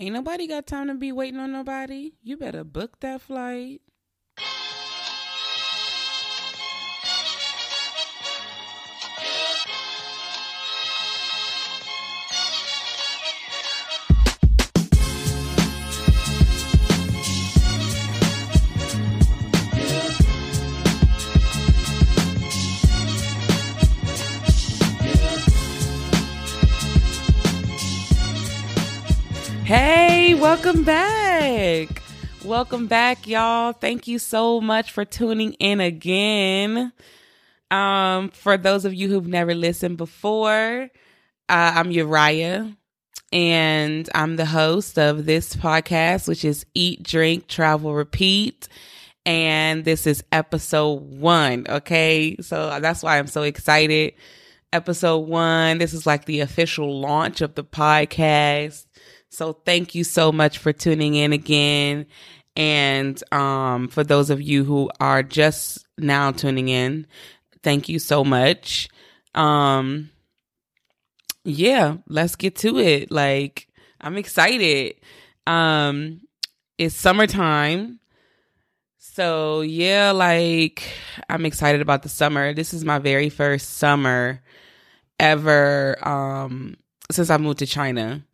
Ain't nobody got time to be waiting on nobody. You better book that flight. Welcome back, y'all. Thank you so much for tuning in again. Um, for those of you who've never listened before, uh, I'm Uriah, and I'm the host of this podcast, which is Eat, Drink, Travel, Repeat. And this is episode one. Okay. So that's why I'm so excited. Episode one. This is like the official launch of the podcast. So thank you so much for tuning in again. And um, for those of you who are just now tuning in, thank you so much. Um, yeah, let's get to it. Like, I'm excited. Um, it's summertime. So, yeah, like, I'm excited about the summer. This is my very first summer ever um, since I moved to China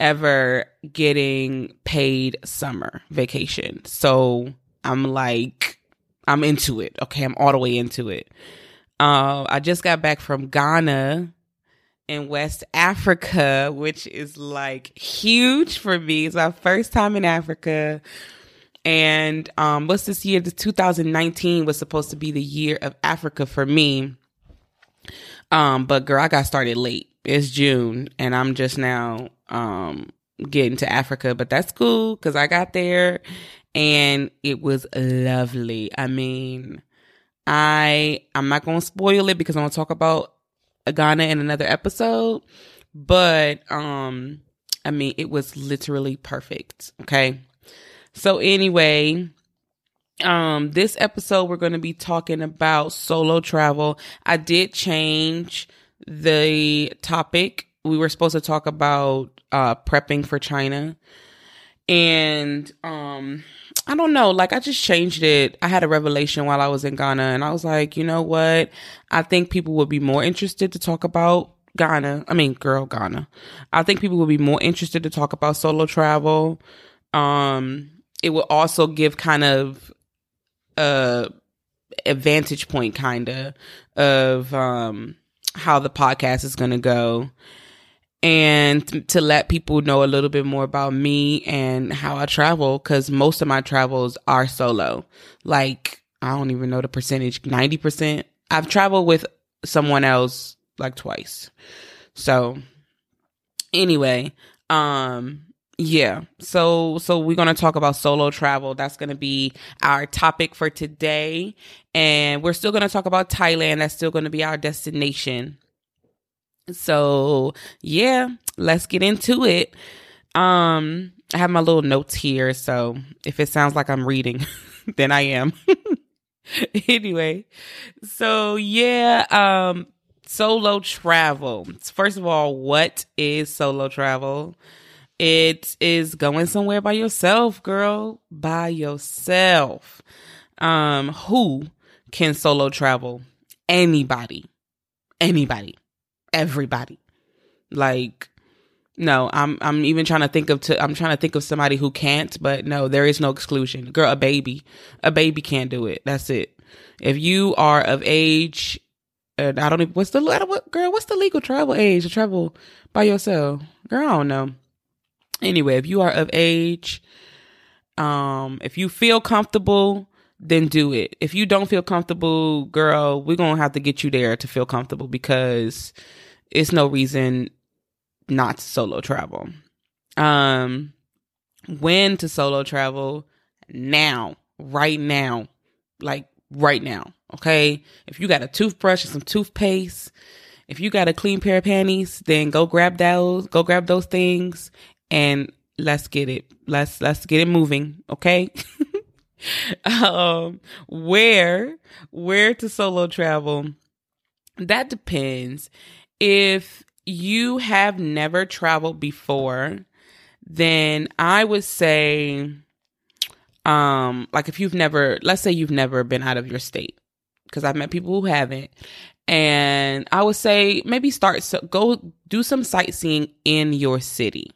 ever getting paid summer vacation. So I'm like, I'm into it. Okay, I'm all the way into it. Uh, I just got back from Ghana in West Africa, which is like huge for me. It's my first time in Africa. And um, what's this year? The 2019 was supposed to be the year of Africa for me. Um, but girl, I got started late. It's June, and I'm just now um getting to Africa, but that's cool because I got there and it was lovely. I mean, I I'm not gonna spoil it because I'm gonna talk about Ghana in another episode, but um I mean it was literally perfect. Okay. So anyway, um this episode we're going to be talking about solo travel. I did change the topic. We were supposed to talk about uh prepping for China. And um I don't know, like I just changed it. I had a revelation while I was in Ghana and I was like, you know what? I think people would be more interested to talk about Ghana. I mean, girl, Ghana. I think people would be more interested to talk about solo travel. Um it will also give kind of a advantage point kind of of um how the podcast is going to go and to let people know a little bit more about me and how I travel because most of my travels are solo. Like, I don't even know the percentage 90%. I've traveled with someone else like twice. So, anyway, um, yeah. So so we're going to talk about solo travel. That's going to be our topic for today and we're still going to talk about Thailand. That's still going to be our destination. So yeah, let's get into it. Um, I have my little notes here, so if it sounds like I'm reading, then I am. anyway, so yeah, um, solo travel. First of all, what is solo travel? It is going somewhere by yourself, girl, by yourself. Um, who can solo travel? Anybody. Anybody everybody. Like, no, I'm I'm even trying to think of to I'm trying to think of somebody who can't, but no, there is no exclusion. Girl, a baby, a baby can't do it. That's it. If you are of age, and I don't even what's the what, girl, what's the legal travel age to travel by yourself? Girl, I don't know. Anyway, if you are of age, um, if you feel comfortable, then do it. If you don't feel comfortable, girl, we're gonna have to get you there to feel comfortable because it's no reason not to solo travel. Um, when to solo travel? Now, right now, like right now. Okay. If you got a toothbrush and some toothpaste, if you got a clean pair of panties, then go grab those, go grab those things and let's get it. Let's, let's get it moving. Okay. um, where, where to solo travel? That depends if you have never traveled before, then I would say, um, like if you've never, let's say you've never been out of your state, because I've met people who haven't, and I would say maybe start so go do some sightseeing in your city.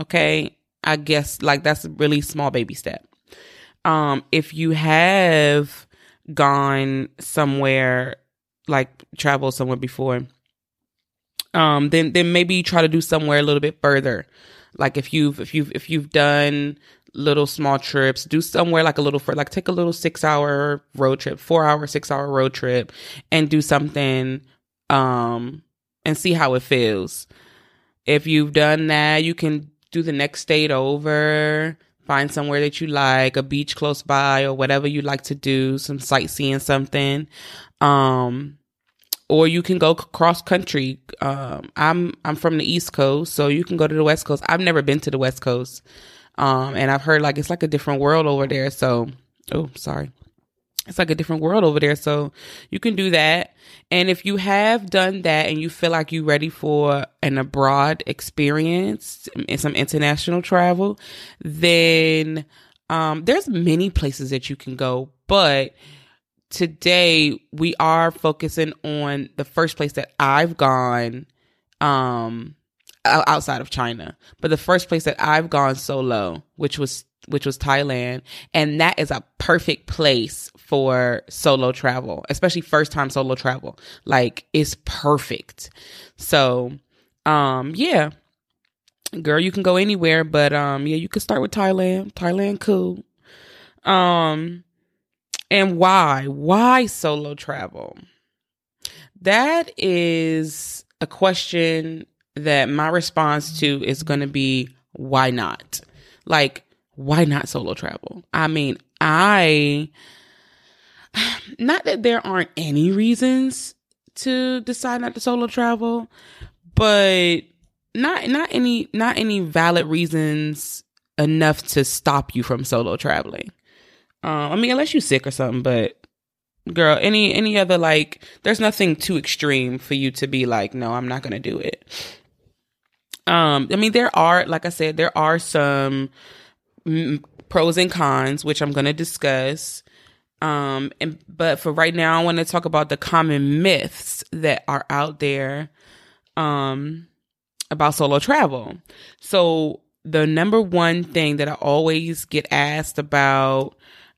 Okay, I guess like that's a really small baby step. Um, if you have gone somewhere like traveled somewhere before, um, then then maybe try to do somewhere a little bit further. Like if you've if you've if you've done little small trips, do somewhere like a little for like take a little six hour road trip, four hour, six hour road trip, and do something um and see how it feels. If you've done that, you can do the next state over, find somewhere that you like, a beach close by or whatever you like to do, some sightseeing something. Um or you can go cross country. Um, I'm I'm from the East Coast, so you can go to the West Coast. I've never been to the West Coast, um, and I've heard like it's like a different world over there. So, oh, sorry, it's like a different world over there. So you can do that. And if you have done that and you feel like you're ready for an abroad experience and some international travel, then um, there's many places that you can go, but today we are focusing on the first place that I've gone um outside of China. But the first place that I've gone solo, which was which was Thailand, and that is a perfect place for solo travel, especially first time solo travel. Like it's perfect. So, um yeah. Girl, you can go anywhere, but um yeah, you could start with Thailand. Thailand cool. Um and why? Why solo travel? That is a question that my response to is going to be why not? Like, why not solo travel? I mean, I, not that there aren't any reasons to decide not to solo travel, but not, not any, not any valid reasons enough to stop you from solo traveling. Um, I mean, unless you're sick or something, but girl, any any other like, there's nothing too extreme for you to be like, no, I'm not gonna do it. Um, I mean, there are, like I said, there are some pros and cons, which I'm gonna discuss. Um, and but for right now, I want to talk about the common myths that are out there, um, about solo travel. So the number one thing that I always get asked about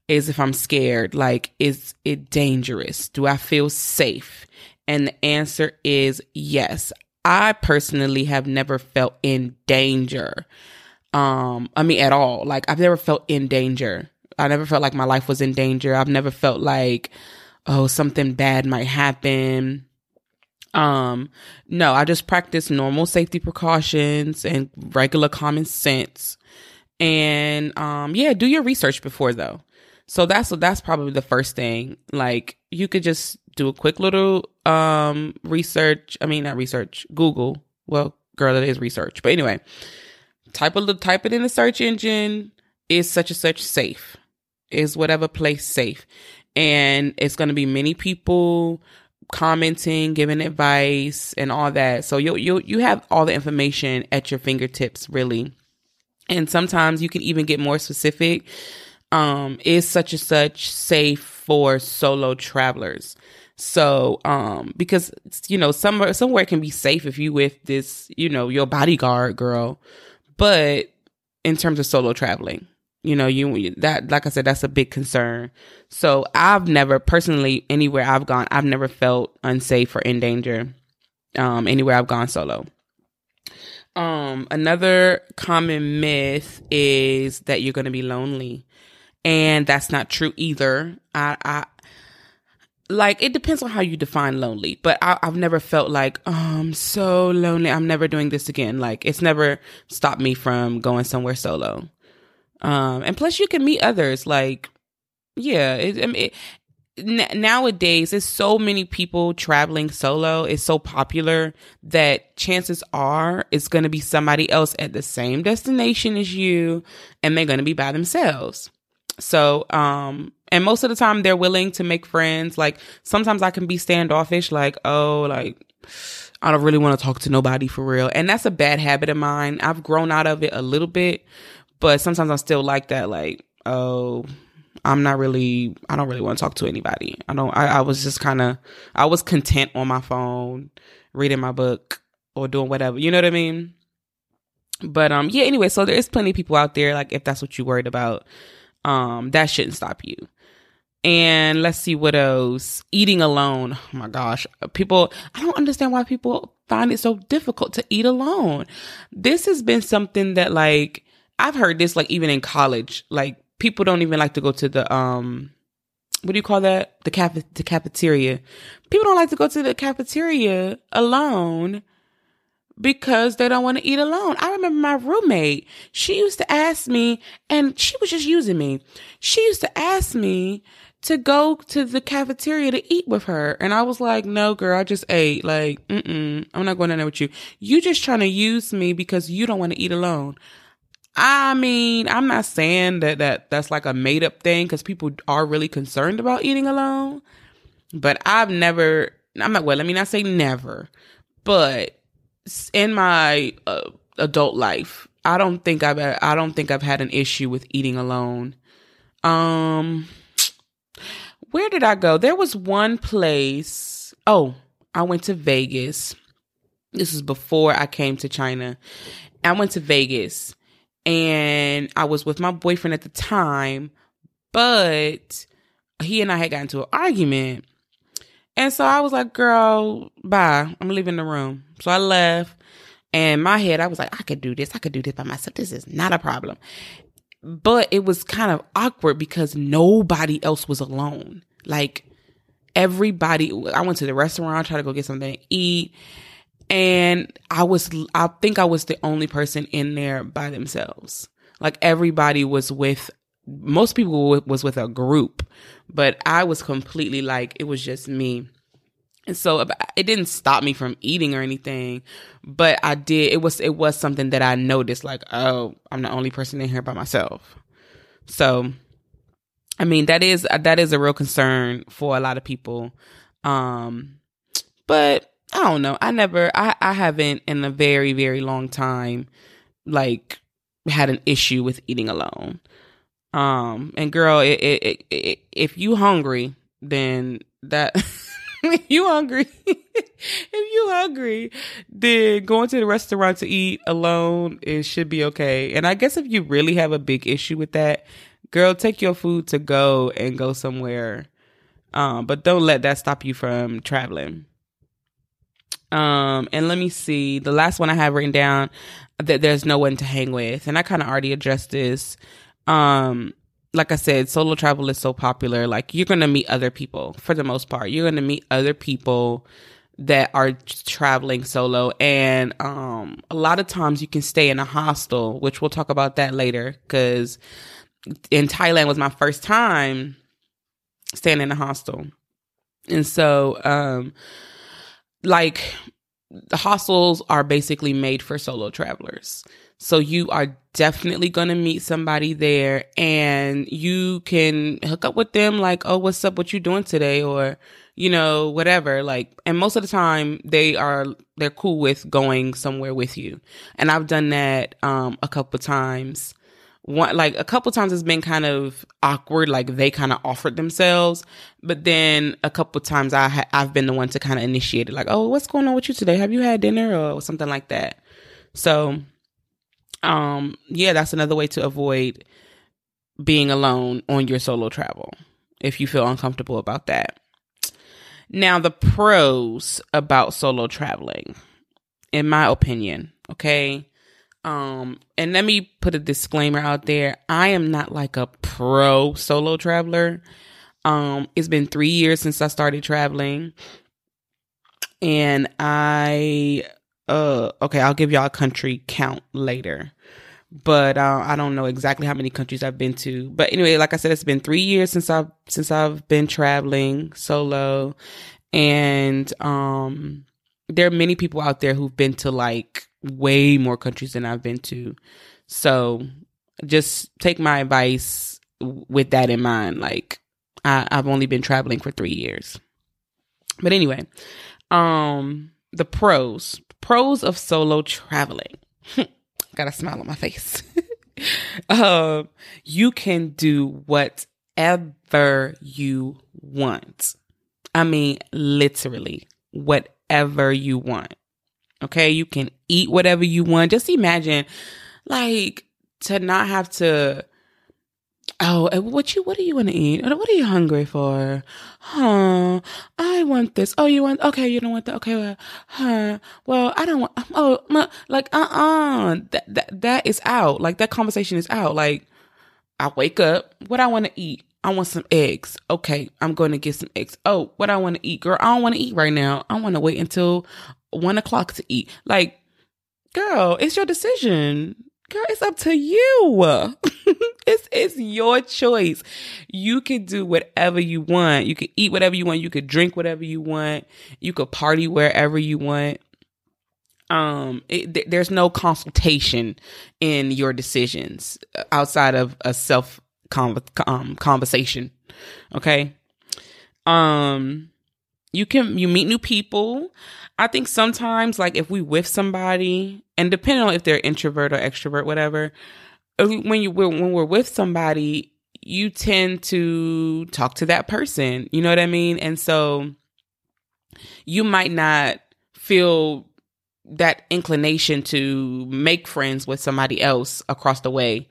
is if I'm scared. Like, is it dangerous? Do I feel safe? And the answer is yes. I personally have never felt in danger. Um, I mean, at all. Like, I've never felt in danger. I never felt like my life was in danger. I've never felt like, oh, something bad might happen. Um, no, I just practice normal safety precautions and regular common sense. And um, yeah, do your research before though. So that's that's probably the first thing. Like you could just do a quick little um research. I mean, not research. Google. Well, girl, it is research. But anyway, type a type it in the search engine. Is such and such safe? Is whatever place safe? And it's going to be many people commenting, giving advice, and all that. So you you you have all the information at your fingertips, really. And sometimes you can even get more specific um, is such and such safe for solo travelers. So, um, because you know, somewhere somewhere can be safe if you with this, you know, your bodyguard girl, but in terms of solo traveling, you know, you that like I said, that's a big concern. So I've never personally anywhere I've gone, I've never felt unsafe or in danger. Um, anywhere I've gone solo. Um, another common myth is that you're going to be lonely and that's not true either. I, I like it depends on how you define lonely, but I, have never felt like oh, I'm so lonely. I'm never doing this again. Like it's never stopped me from going somewhere solo. Um, and plus you can meet others. Like, yeah, it, it, n- nowadays there's so many people traveling solo. It's so popular that chances are it's going to be somebody else at the same destination as you, and they're going to be by themselves. So, um, and most of the time they're willing to make friends. Like sometimes I can be standoffish, like, oh, like I don't really want to talk to nobody for real. And that's a bad habit of mine. I've grown out of it a little bit, but sometimes I'm still like that, like, oh, I'm not really, I don't really want to talk to anybody. I don't, I, I was just kind of, I was content on my phone, reading my book or doing whatever. You know what I mean? But, um, yeah, anyway, so there is plenty of people out there, like, if that's what you're worried about, um, that shouldn't stop you. And let's see what else. Eating alone. Oh my gosh. People, I don't understand why people find it so difficult to eat alone. This has been something that like, I've heard this like even in college. Like people don't even like to go to the, um, what do you call that? The cafe, the cafeteria. People don't like to go to the cafeteria alone because they don't want to eat alone. I remember my roommate, she used to ask me, and she was just using me. She used to ask me to go to the cafeteria to eat with her. And I was like, no, girl, I just ate. Like, mm-mm, I'm not going in there with you. You just trying to use me because you don't want to eat alone. I mean, I'm not saying that, that that's like a made up thing because people are really concerned about eating alone. But I've never, I'm not, well, let me not say never, but in my uh, adult life, I don't think I've, I don't think I've had an issue with eating alone. Um, where did I go? There was one place. Oh, I went to Vegas. This was before I came to China. I went to Vegas and I was with my boyfriend at the time, but he and I had gotten into an argument. And so I was like, girl, bye. I'm leaving the room. So I left. And my head, I was like, I could do this. I could do this by myself. This is not a problem but it was kind of awkward because nobody else was alone. Like everybody, I went to the restaurant, tried to go get something to eat. And I was, I think I was the only person in there by themselves. Like everybody was with, most people was with a group, but I was completely like, it was just me. And so it didn't stop me from eating or anything, but I did. It was it was something that I noticed. Like, oh, I'm the only person in here by myself. So, I mean, that is that is a real concern for a lot of people. Um, but I don't know. I never. I I haven't in a very very long time, like had an issue with eating alone. Um, and girl, it, it, it, if you hungry, then that. if you hungry, if you hungry, then going to the restaurant to eat alone it should be okay. And I guess if you really have a big issue with that, girl, take your food to go and go somewhere. Um, but don't let that stop you from traveling. Um, and let me see. The last one I have written down that there's no one to hang with, and I kind of already addressed this. Um, like I said, solo travel is so popular. Like you're going to meet other people for the most part. You're going to meet other people that are traveling solo. And, um, a lot of times you can stay in a hostel, which we'll talk about that later. Cause in Thailand was my first time staying in a hostel. And so, um, like the hostels are basically made for solo travelers. So you are definitely going to meet somebody there and you can hook up with them like, "Oh, what's up? What you doing today?" or you know, whatever. Like, and most of the time they are they're cool with going somewhere with you. And I've done that um a couple times. One like a couple times it's been kind of awkward like they kind of offered themselves, but then a couple times I ha- I've been the one to kind of initiate it like, "Oh, what's going on with you today? Have you had dinner or something like that?" So um yeah that's another way to avoid being alone on your solo travel if you feel uncomfortable about that. Now the pros about solo traveling in my opinion okay? Um and let me put a disclaimer out there. I am not like a pro solo traveler. Um it's been 3 years since i started traveling and i uh okay i'll give y'all a country count later. But uh, i don't know exactly how many countries i've been to. But anyway like i said it's been three years since i've since i've been traveling solo. And um there are many people out there who've been to like way more countries than i've been to. So just take my advice with that in mind. Like I, i've only been traveling for three years. But anyway um the pros, pros of solo traveling. Got a smile on my face. um, you can do whatever you want. I mean, literally, whatever you want. Okay. You can eat whatever you want. Just imagine, like, to not have to Oh, what you? What do you want to eat? What are you hungry for? Huh? I want this. Oh, you want? Okay, you don't want that. Okay, well, huh? Well, I don't want. Oh, like, uh, uh-uh. uh That that that is out. Like that conversation is out. Like, I wake up. What I want to eat? I want some eggs. Okay, I'm going to get some eggs. Oh, what I want to eat, girl? I don't want to eat right now. I want to wait until one o'clock to eat. Like, girl, it's your decision girl, it's up to you. it's it's your choice. You can do whatever you want. You can eat whatever you want. You could drink whatever you want. You could party wherever you want. Um, it, th- there's no consultation in your decisions outside of a self um, conversation. Okay. Um, you can you meet new people. I think sometimes like if we with somebody and depending on if they're introvert or extrovert whatever, uh, when you when we're with somebody, you tend to talk to that person, you know what I mean? And so you might not feel that inclination to make friends with somebody else across the way,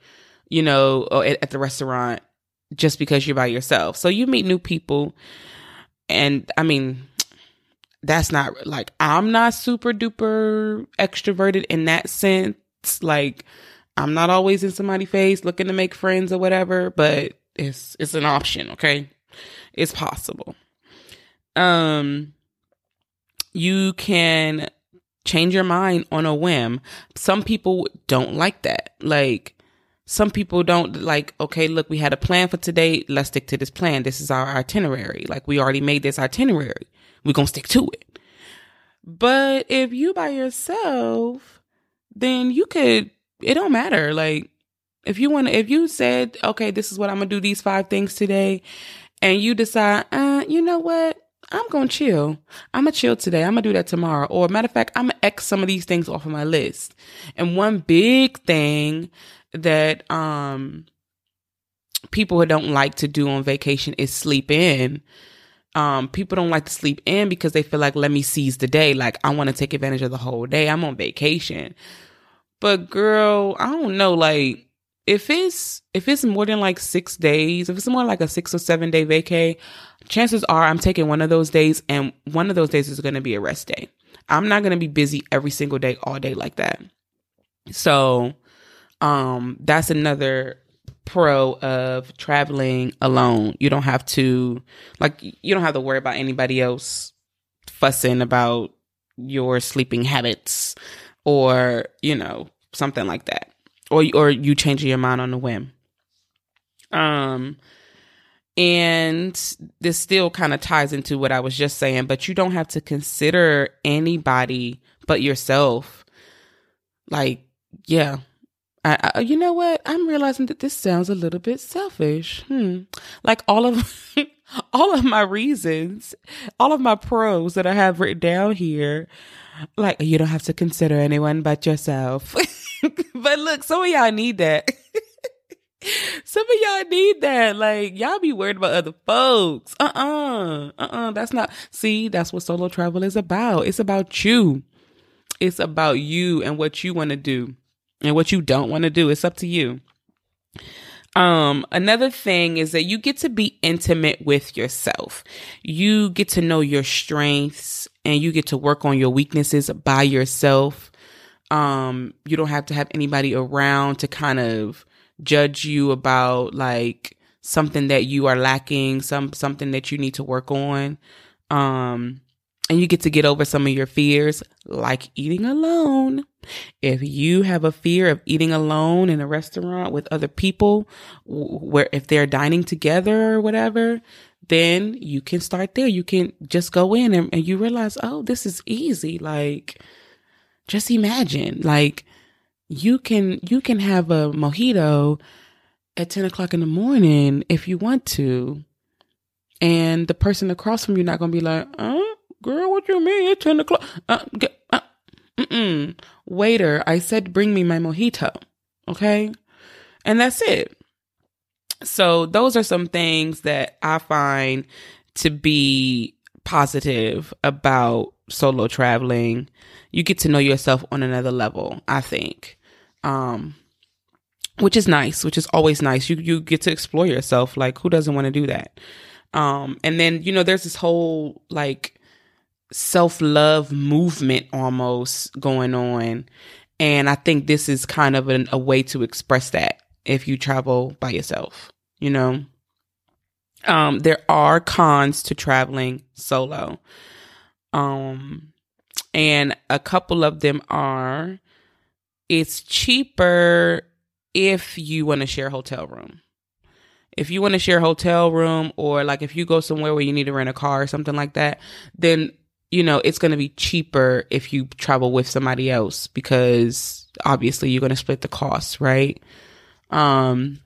you know, or at, at the restaurant just because you're by yourself. So you meet new people and I mean, that's not like I'm not super duper extroverted in that sense. Like I'm not always in somebody's face looking to make friends or whatever, but it's it's an option, okay? It's possible. Um you can change your mind on a whim. Some people don't like that. Like some people don't like, okay, look, we had a plan for today. Let's stick to this plan. This is our itinerary. Like we already made this itinerary. We're going to stick to it. But if you by yourself, then you could, it don't matter. Like if you want to, if you said, okay, this is what I'm going to do these five things today and you decide, uh, you know what? I'm going to chill. I'm going to chill today. I'm going to do that tomorrow. Or matter of fact, I'm going to X some of these things off of my list. And one big thing that um people who don't like to do on vacation is sleep in. Um, people don't like to sleep in because they feel like, let me seize the day. Like, I want to take advantage of the whole day. I'm on vacation. But girl, I don't know. Like, if it's, if it's more than like six days, if it's more like a six or seven day vacay, chances are I'm taking one of those days and one of those days is going to be a rest day. I'm not going to be busy every single day, all day like that. So, um, that's another pro of traveling alone. You don't have to like you don't have to worry about anybody else fussing about your sleeping habits or, you know, something like that. Or or you changing your mind on a whim. Um and this still kind of ties into what I was just saying, but you don't have to consider anybody but yourself. Like, yeah, I, I, you know what? I'm realizing that this sounds a little bit selfish. Hmm. Like all of all of my reasons, all of my pros that I have written down here, like you don't have to consider anyone but yourself. but look, some of y'all need that. some of y'all need that. Like y'all be worried about other folks. Uh-uh. Uh-uh. That's not see, that's what solo travel is about. It's about you. It's about you and what you want to do and what you don't want to do. It's up to you. Um, another thing is that you get to be intimate with yourself. You get to know your strengths and you get to work on your weaknesses by yourself. Um, you don't have to have anybody around to kind of judge you about like something that you are lacking, some something that you need to work on. Um, and you get to get over some of your fears, like eating alone. If you have a fear of eating alone in a restaurant with other people, where if they're dining together or whatever, then you can start there. You can just go in and, and you realize, oh, this is easy. Like, just imagine, like, you can you can have a mojito at 10 o'clock in the morning if you want to and the person across from you not gonna be like oh girl, what you mean? It's 10 o'clock. Uh, uh. Waiter, I said bring me my mojito. Okay? And that's it. So those are some things that I find to be positive about solo traveling. You get to know yourself on another level, I think. Um which is nice, which is always nice. You you get to explore yourself. Like who doesn't want to do that? Um and then you know there's this whole like self-love movement almost going on and I think this is kind of an, a way to express that if you travel by yourself, you know. Um, there are cons to traveling solo. Um, and a couple of them are it's cheaper if you want to share hotel room. If you want to share hotel room or like if you go somewhere where you need to rent a car or something like that, then you know, it's going to be cheaper if you travel with somebody else because obviously you're going to split the costs, right? Um,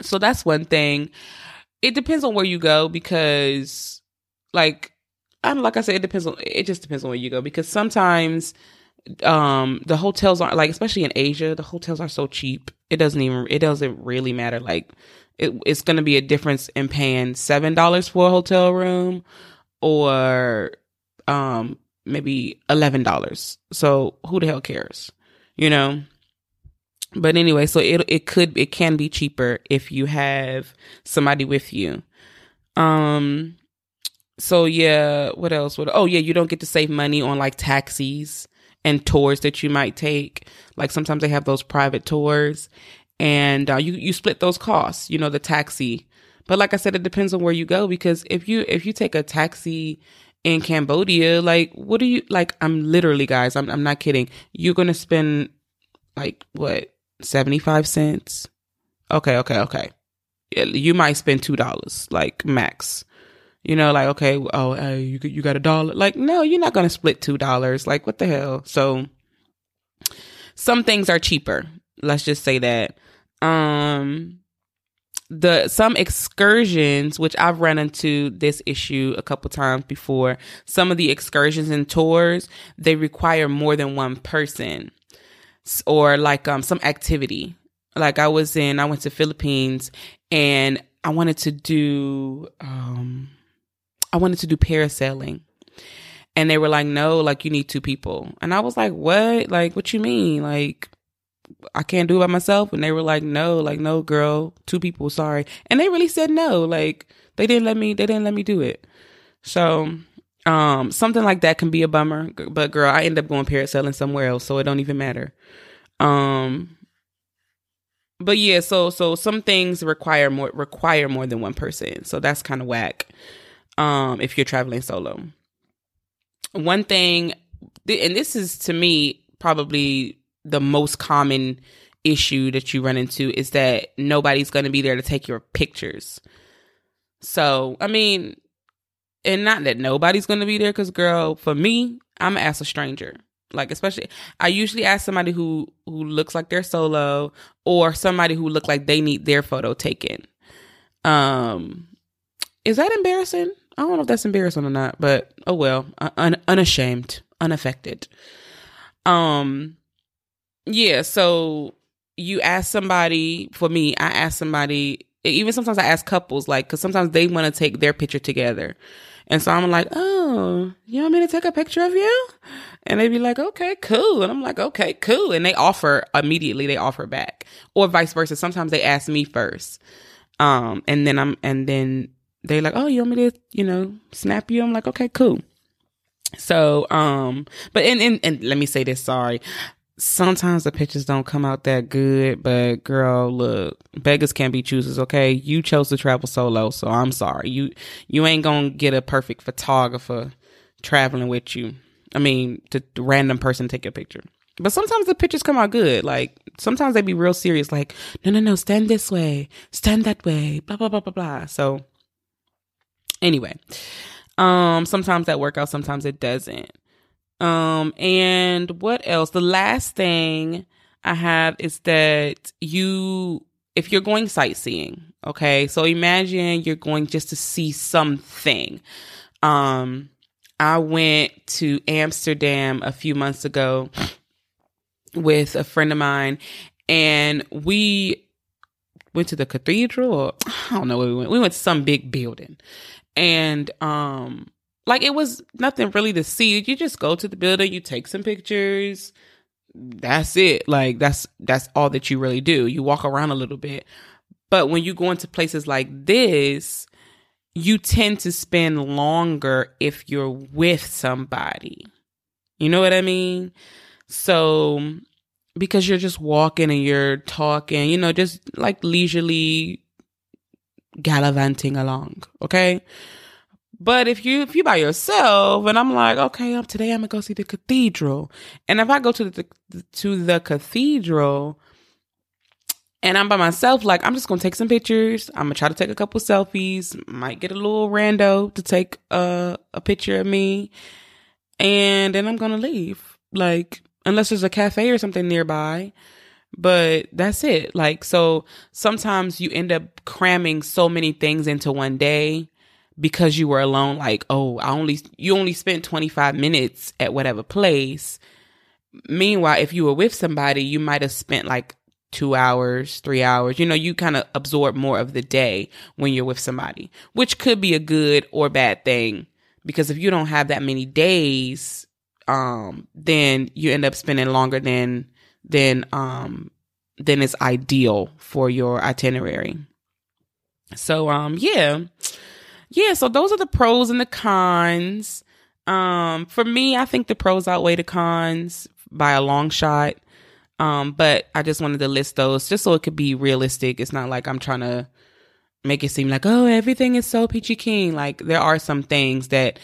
so that's one thing. It depends on where you go because, like, I don't like I said, it depends on. It just depends on where you go because sometimes, um, the hotels aren't like, especially in Asia, the hotels are so cheap. It doesn't even. It doesn't really matter. Like, it, it's going to be a difference in paying seven dollars for a hotel room or um maybe $11. So who the hell cares? You know? But anyway, so it it could it can be cheaper if you have somebody with you. Um so yeah, what else? What oh yeah, you don't get to save money on like taxis and tours that you might take. Like sometimes they have those private tours and uh, you you split those costs, you know, the taxi but like I said, it depends on where you go because if you if you take a taxi in Cambodia, like what do you like? I'm literally, guys, I'm I'm not kidding. You're gonna spend like what seventy five cents? Okay, okay, okay. You might spend two dollars, like max. You know, like okay, oh, uh, you you got a dollar? Like no, you're not gonna split two dollars. Like what the hell? So some things are cheaper. Let's just say that. Um the some excursions which i've run into this issue a couple times before. Some of the excursions and tours they require more than one person or like um some activity. Like i was in i went to philippines and i wanted to do um i wanted to do parasailing. And they were like no like you need two people. And i was like what? Like what you mean? Like I can't do it by myself. And they were like, no, like, no, girl, two people, sorry. And they really said no. Like, they didn't let me, they didn't let me do it. So, um, something like that can be a bummer. But girl, I end up going parasailing somewhere else, so it don't even matter. Um, but yeah, so so some things require more require more than one person. So that's kind of whack. Um, if you're traveling solo. One thing, and this is to me probably the most common issue that you run into is that nobody's going to be there to take your pictures. So, I mean, and not that nobody's going to be there because girl, for me, I'm gonna ask a stranger. Like especially I usually ask somebody who who looks like they're solo or somebody who look like they need their photo taken. Um is that embarrassing? I don't know if that's embarrassing or not, but oh well, un- unashamed, unaffected. Um yeah, so you ask somebody, for me, I ask somebody, even sometimes I ask couples, like, cause sometimes they want to take their picture together. And so I'm like, oh, you want me to take a picture of you? And they be like, okay, cool. And I'm like, okay, cool. And they offer immediately, they offer back or vice versa. Sometimes they ask me first. Um, and then I'm, and then they're like, oh, you want me to, you know, snap you? I'm like, okay, cool. So, um, but and, and, and let me say this, sorry sometimes the pictures don't come out that good, but girl, look, beggars can't be choosers, okay? You chose to travel solo, so I'm sorry. You you ain't gonna get a perfect photographer traveling with you. I mean, to random person take a picture. But sometimes the pictures come out good. Like sometimes they be real serious, like, no, no, no, stand this way, stand that way, blah, blah, blah, blah, blah. So anyway. Um, sometimes that work out, sometimes it doesn't. Um, and what else? The last thing I have is that you, if you're going sightseeing, okay, so imagine you're going just to see something. Um, I went to Amsterdam a few months ago with a friend of mine, and we went to the cathedral. Or, I don't know where we went. We went to some big building, and um, like it was nothing really to see. You just go to the building, you take some pictures. That's it. Like that's that's all that you really do. You walk around a little bit. But when you go into places like this, you tend to spend longer if you're with somebody. You know what I mean? So because you're just walking and you're talking, you know, just like leisurely gallivanting along, okay? But if you if you by yourself and I'm like, okay, um, today I'm gonna go see the cathedral, and if I go to the to the cathedral and I'm by myself, like I'm just gonna take some pictures. I'm gonna try to take a couple selfies. Might get a little rando to take a a picture of me, and then I'm gonna leave. Like unless there's a cafe or something nearby. But that's it. Like, so sometimes you end up cramming so many things into one day because you were alone. Like, oh, I only, you only spent 25 minutes at whatever place. Meanwhile, if you were with somebody, you might have spent like two hours, three hours. You know, you kind of absorb more of the day when you're with somebody, which could be a good or bad thing. Because if you don't have that many days um, then you end up spending longer than than um than is ideal for your itinerary. So um yeah. Yeah, so those are the pros and the cons. Um for me, I think the pros outweigh the cons by a long shot. Um but I just wanted to list those just so it could be realistic. It's not like I'm trying to make it seem like, "Oh, everything is so peachy keen." Like there are some things that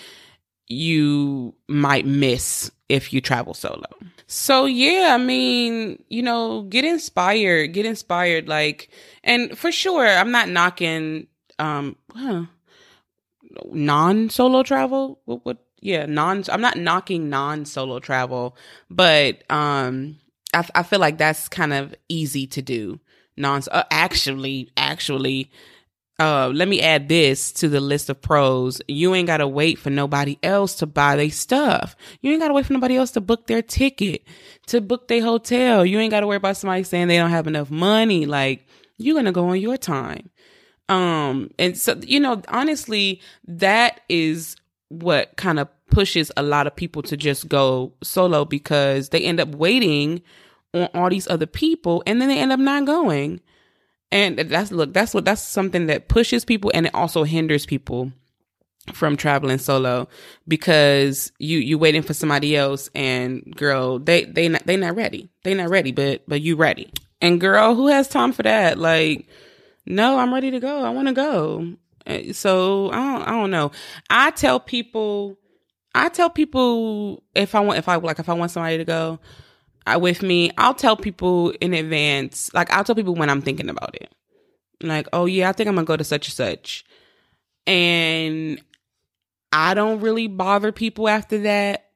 you might miss if you travel solo. So yeah, I mean, you know, get inspired, get inspired like and for sure, I'm not knocking um huh, non-solo travel. What what yeah, non I'm not knocking non-solo travel, but um I I feel like that's kind of easy to do. Non uh, actually actually uh, let me add this to the list of pros. You ain't gotta wait for nobody else to buy their stuff. You ain't gotta wait for nobody else to book their ticket, to book their hotel. You ain't gotta worry about somebody saying they don't have enough money. Like, you're gonna go on your time. Um, and so, you know, honestly, that is what kind of pushes a lot of people to just go solo because they end up waiting on all these other people and then they end up not going. And that's look, that's what that's something that pushes people and it also hinders people from traveling solo because you you waiting for somebody else and girl they they not they not ready. They not ready but but you ready. And girl who has time for that? Like no i'm ready to go i want to go eh, so i don't i don't know i tell people i tell people if i want if i like if i want somebody to go with me, I'll tell people in advance. Like I'll tell people when I'm thinking about it. Like, oh yeah, I think I'm gonna go to such and such. And I don't really bother people after that.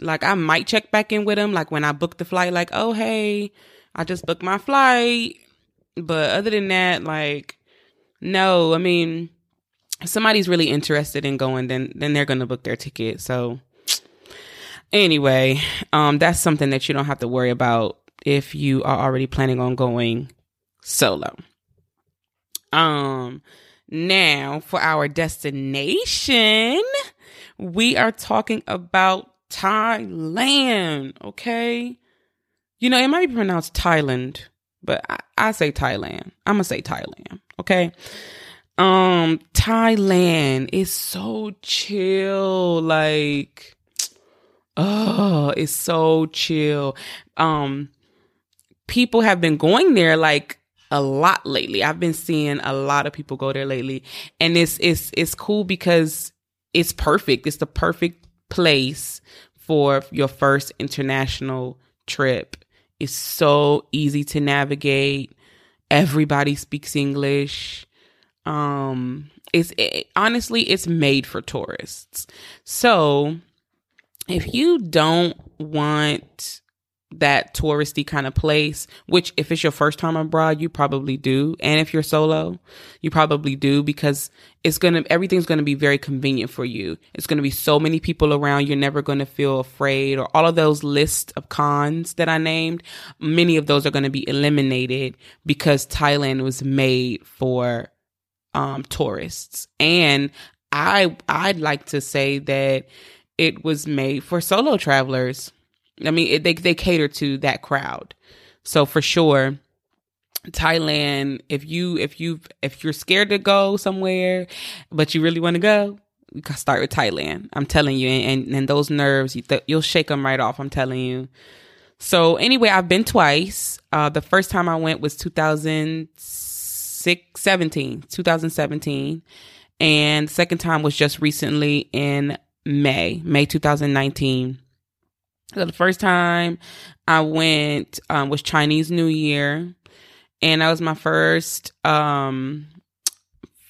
Like I might check back in with them, like when I book the flight, like, oh hey, I just booked my flight. But other than that, like, no, I mean, if somebody's really interested in going, then then they're gonna book their ticket. So Anyway, um, that's something that you don't have to worry about if you are already planning on going solo. Um, now for our destination, we are talking about Thailand. Okay. You know, it might be pronounced Thailand, but I, I say Thailand. I'm gonna say Thailand. Okay. Um, Thailand is so chill. Like, oh, it's so chill. Um, people have been going there like a lot lately. I've been seeing a lot of people go there lately, and it's it's it's cool because it's perfect. It's the perfect place for your first international trip. It's so easy to navigate. Everybody speaks English. Um, it's it, honestly it's made for tourists. So if you don't want that touristy kind of place, which if it's your first time abroad, you probably do. And if you're solo, you probably do because it's going to, everything's going to be very convenient for you. It's going to be so many people around. You're never going to feel afraid or all of those lists of cons that I named. Many of those are going to be eliminated because Thailand was made for, um, tourists. And I, I'd like to say that it was made for solo travelers I mean, it, they they cater to that crowd. So for sure, Thailand. If you if you if you're scared to go somewhere, but you really want to go, you start with Thailand. I'm telling you, and and, those nerves, you'll shake them right off. I'm telling you. So anyway, I've been twice. Uh, the first time I went was 2006, 17, 2017. And the second time was just recently in May, May 2019. So the first time I went um, was Chinese New Year, and that was my first um,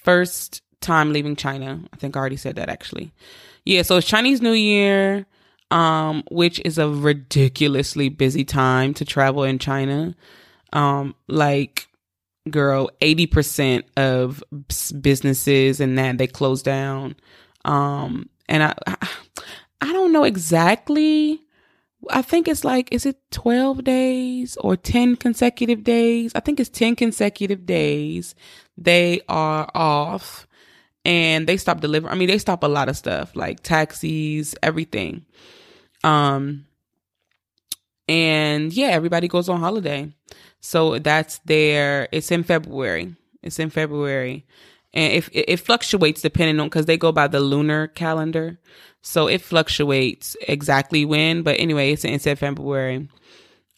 first time leaving China. I think I already said that actually. Yeah, so it's Chinese New Year, um, which is a ridiculously busy time to travel in China. Um, like, girl, eighty percent of businesses and that they close down. Um, and I, I don't know exactly I think it's like, is it 12 days or 10 consecutive days? I think it's 10 consecutive days. They are off and they stop delivering. I mean, they stop a lot of stuff like taxis, everything. Um, and yeah, everybody goes on holiday. So that's there. It's in February. It's in February. And if it, it fluctuates depending on, cause they go by the lunar calendar. So it fluctuates exactly when, but anyway, it's in February.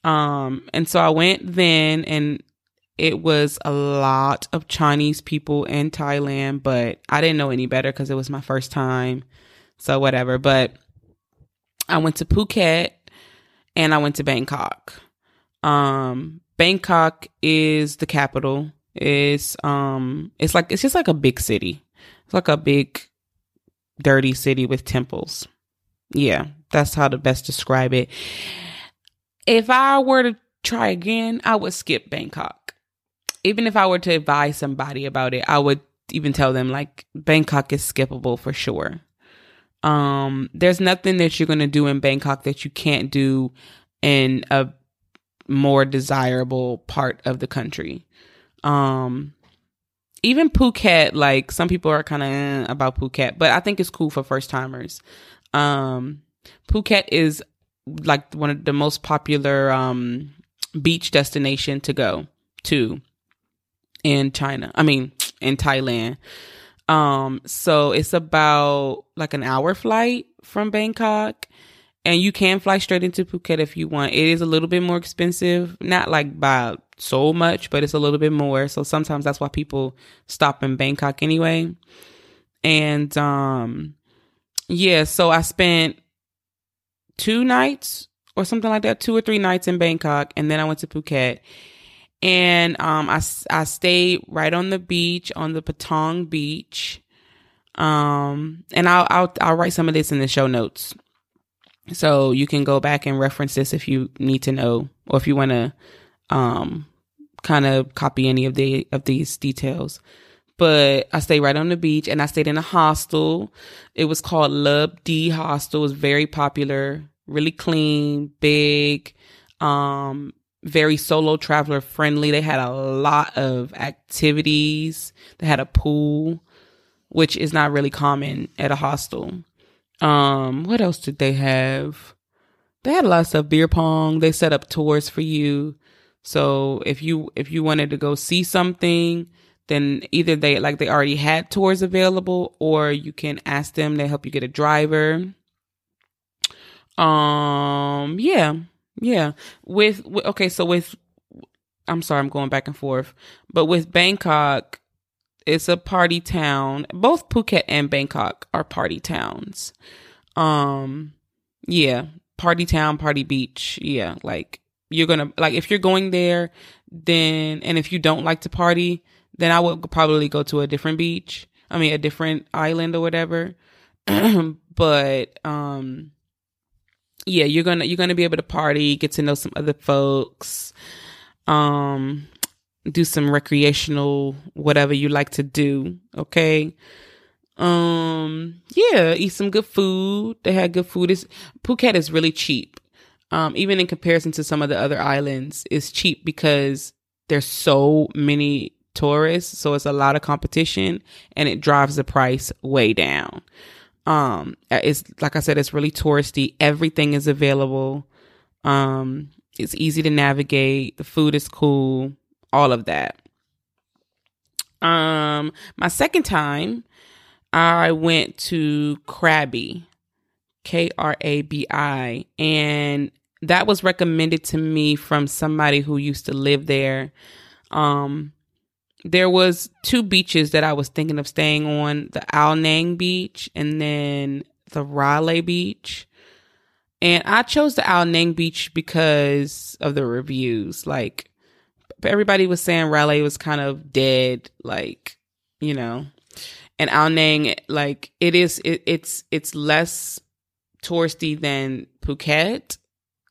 Um, and so I went then and it was a lot of Chinese people in Thailand, but I didn't know any better because it was my first time. So whatever. But I went to Phuket and I went to Bangkok. Um, Bangkok is the capital. It's um it's like it's just like a big city. It's like a big dirty city with temples. Yeah, that's how to best describe it. If I were to try again, I would skip Bangkok. Even if I were to advise somebody about it, I would even tell them like Bangkok is skippable for sure. Um, there's nothing that you're gonna do in Bangkok that you can't do in a more desirable part of the country. Um, even Phuket, like some people are kind of eh about Phuket, but I think it's cool for first timers. Um, Phuket is like one of the most popular um, beach destination to go to in China. I mean, in Thailand. Um, so it's about like an hour flight from Bangkok and you can fly straight into Phuket if you want. It is a little bit more expensive, not like by so much, but it's a little bit more. So sometimes that's why people stop in Bangkok anyway. And um yeah, so I spent two nights or something like that, two or three nights in Bangkok and then I went to Phuket. And um I I stayed right on the beach on the Patong beach. Um and I'll I'll I'll write some of this in the show notes. So you can go back and reference this if you need to know or if you want to um kind of copy any of the of these details. But I stayed right on the beach and I stayed in a hostel. It was called Lub D Hostel. It was very popular, really clean, big, um, very solo traveler friendly. They had a lot of activities. They had a pool, which is not really common at a hostel. Um, what else did they have? They had lots of beer pong. They set up tours for you. So if you if you wanted to go see something, then either they like they already had tours available or you can ask them They help you get a driver. Um yeah. Yeah. With, with okay, so with I'm sorry, I'm going back and forth. But with Bangkok, it's a party town. Both Phuket and Bangkok are party towns. Um yeah, party town, party beach. Yeah, like you're gonna like if you're going there, then and if you don't like to party, then I would probably go to a different beach. I mean, a different island or whatever. but um, yeah, you're gonna you're gonna be able to party, get to know some other folks, um, do some recreational whatever you like to do. Okay. Um, yeah, eat some good food. They had good food. It's, Phuket is really cheap. Um, even in comparison to some of the other islands, it's cheap because there's so many tourists, so it's a lot of competition, and it drives the price way down. Um, it's like I said, it's really touristy. Everything is available. Um, it's easy to navigate. The food is cool. All of that. Um, my second time, I went to Krabi, K R A B I, and that was recommended to me from somebody who used to live there. Um, there was two beaches that I was thinking of staying on: the Ao Nang Beach and then the Railay Beach. And I chose the Ao Nang Beach because of the reviews. Like everybody was saying Railay was kind of dead, like, you know. And Ao Nang, like it is it, it's it's less touristy than Phuket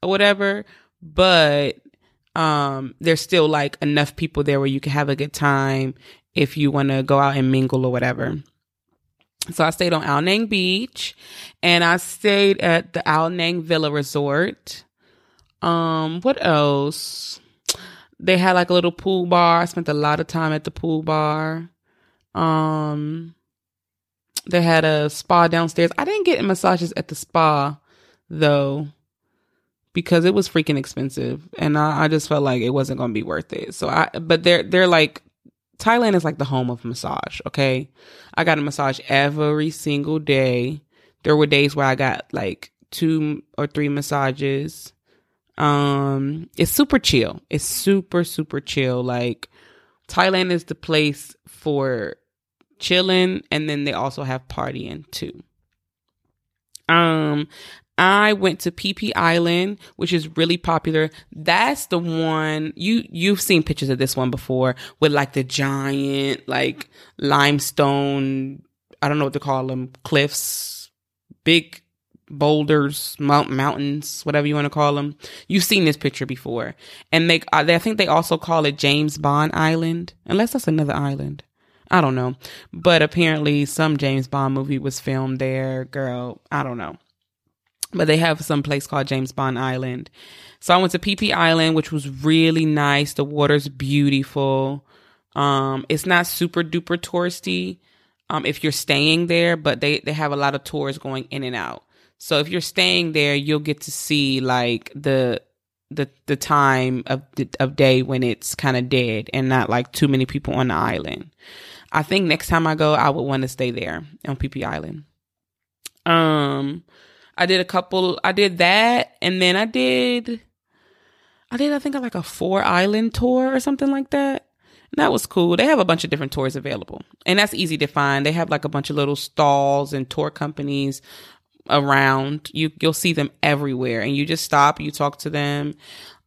or whatever, but um there's still like enough people there where you can have a good time if you want to go out and mingle or whatever. So I stayed on Ao Nang Beach and I stayed at the Ao Nang Villa Resort. Um, what else? They had like a little pool bar. I spent a lot of time at the pool bar. Um, they had a spa downstairs. I didn't get massages at the spa though because it was freaking expensive and I, I just felt like it wasn't going to be worth it. So I, but they're, they're like Thailand is like the home of massage, okay? I got a massage every single day. There were days where I got like two or three massages. Um it's super chill. It's super super chill. Like Thailand is the place for chilling and then they also have partying too. Um I went to Phi Island, which is really popular. That's the one you you've seen pictures of this one before with like the giant like limestone, I don't know what to call them, cliffs, big boulders, mount, mountains, whatever you want to call them. You've seen this picture before. And they I think they also call it James Bond Island, unless that's another island. I don't know. But apparently some James Bond movie was filmed there, girl. I don't know but they have some place called James Bond Island. So I went to Phi Island, which was really nice. The water's beautiful. Um, it's not super duper touristy, um, if you're staying there, but they, they have a lot of tours going in and out. So if you're staying there, you'll get to see like the, the, the time of, the, of day when it's kind of dead and not like too many people on the island. I think next time I go, I would want to stay there on Phi Island. Um, I did a couple, I did that. And then I did, I did, I think like a four island tour or something like that. And that was cool. They have a bunch of different tours available and that's easy to find. They have like a bunch of little stalls and tour companies around. You, you'll see them everywhere and you just stop, you talk to them.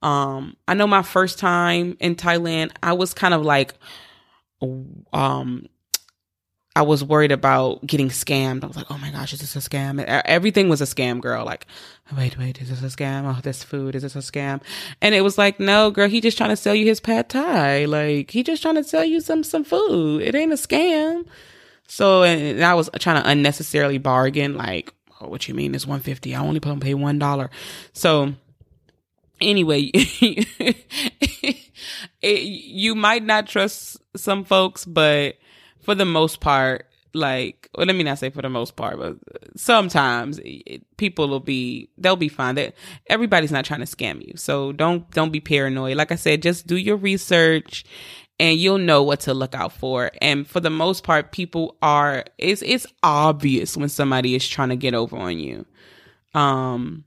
Um, I know my first time in Thailand, I was kind of like, um, I was worried about getting scammed. I was like, oh my gosh, is this a scam? Everything was a scam, girl. Like, wait, wait, is this a scam? Oh, this food, is this a scam? And it was like, no, girl, he just trying to sell you his pad thai. Like, he just trying to sell you some, some food. It ain't a scam. So, and I was trying to unnecessarily bargain. Like, oh, what you mean? It's 150. I only pay $1. So, anyway, it, you might not trust some folks, but for the most part, like, well, let me not say for the most part, but sometimes people will be, they'll be fine. That everybody's not trying to scam you. So don't, don't be paranoid. Like I said, just do your research and you'll know what to look out for. And for the most part, people are, it's, it's obvious when somebody is trying to get over on you. Um,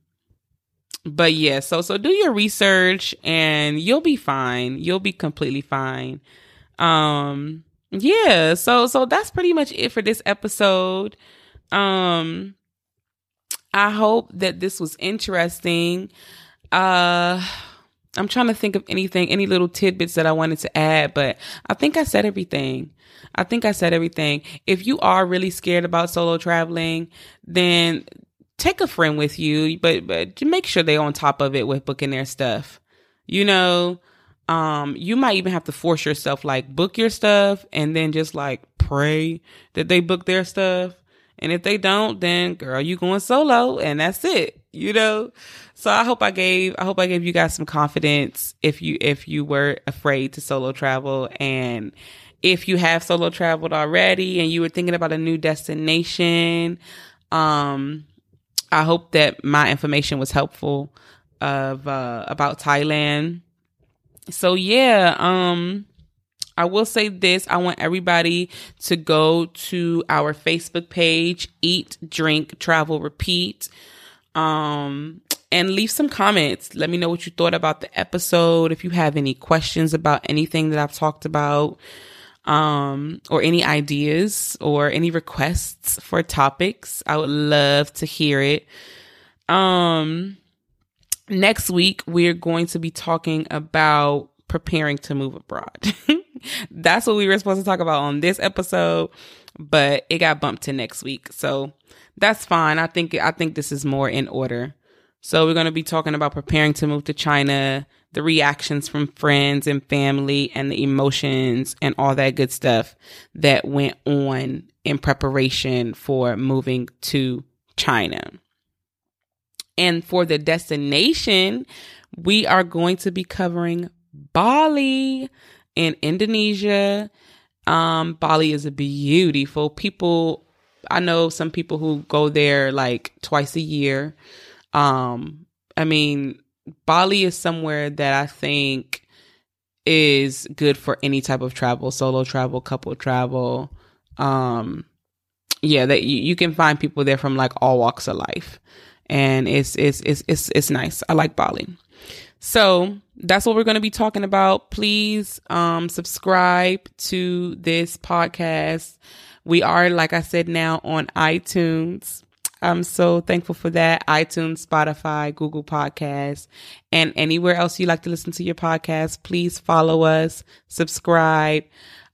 but yeah, so, so do your research and you'll be fine. You'll be completely fine. Um, yeah, so so that's pretty much it for this episode. Um I hope that this was interesting. Uh I'm trying to think of anything, any little tidbits that I wanted to add, but I think I said everything. I think I said everything. If you are really scared about solo traveling, then take a friend with you, but but make sure they're on top of it with booking their stuff. You know, um, you might even have to force yourself like book your stuff and then just like pray that they book their stuff. And if they don't, then girl, you going solo and that's it, you know? So I hope I gave, I hope I gave you guys some confidence if you, if you were afraid to solo travel and if you have solo traveled already and you were thinking about a new destination, um, I hope that my information was helpful of, uh, about Thailand. So yeah, um, I will say this. I want everybody to go to our Facebook page, Eat, Drink, Travel, Repeat. Um, and leave some comments. Let me know what you thought about the episode. If you have any questions about anything that I've talked about, um, or any ideas or any requests for topics, I would love to hear it. Um, next week, we're going to be talking about preparing to move abroad. That's what we were supposed to talk about on this episode, but it got bumped to next week. So that's fine. I think I think this is more in order. So we're going to be talking about preparing to move to China, the reactions from friends and family and the emotions and all that good stuff that went on in preparation for moving to China. And for the destination, we are going to be covering Bali in Indonesia. Um, Bali is a beautiful people. I know some people who go there like twice a year. Um, I mean, Bali is somewhere that I think is good for any type of travel, solo travel, couple travel. Um, yeah, that you, you can find people there from like all walks of life. And it's, it's, it's, it's, it's nice. I like Bali. So that's what we're going to be talking about. Please um, subscribe to this podcast. We are, like I said, now on iTunes. I'm so thankful for that. iTunes, Spotify, Google Podcasts, and anywhere else you like to listen to your podcast. Please follow us, subscribe,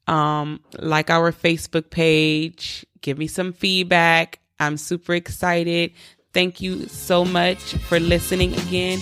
um, like our Facebook page, give me some feedback. I'm super excited. Thank you so much for listening again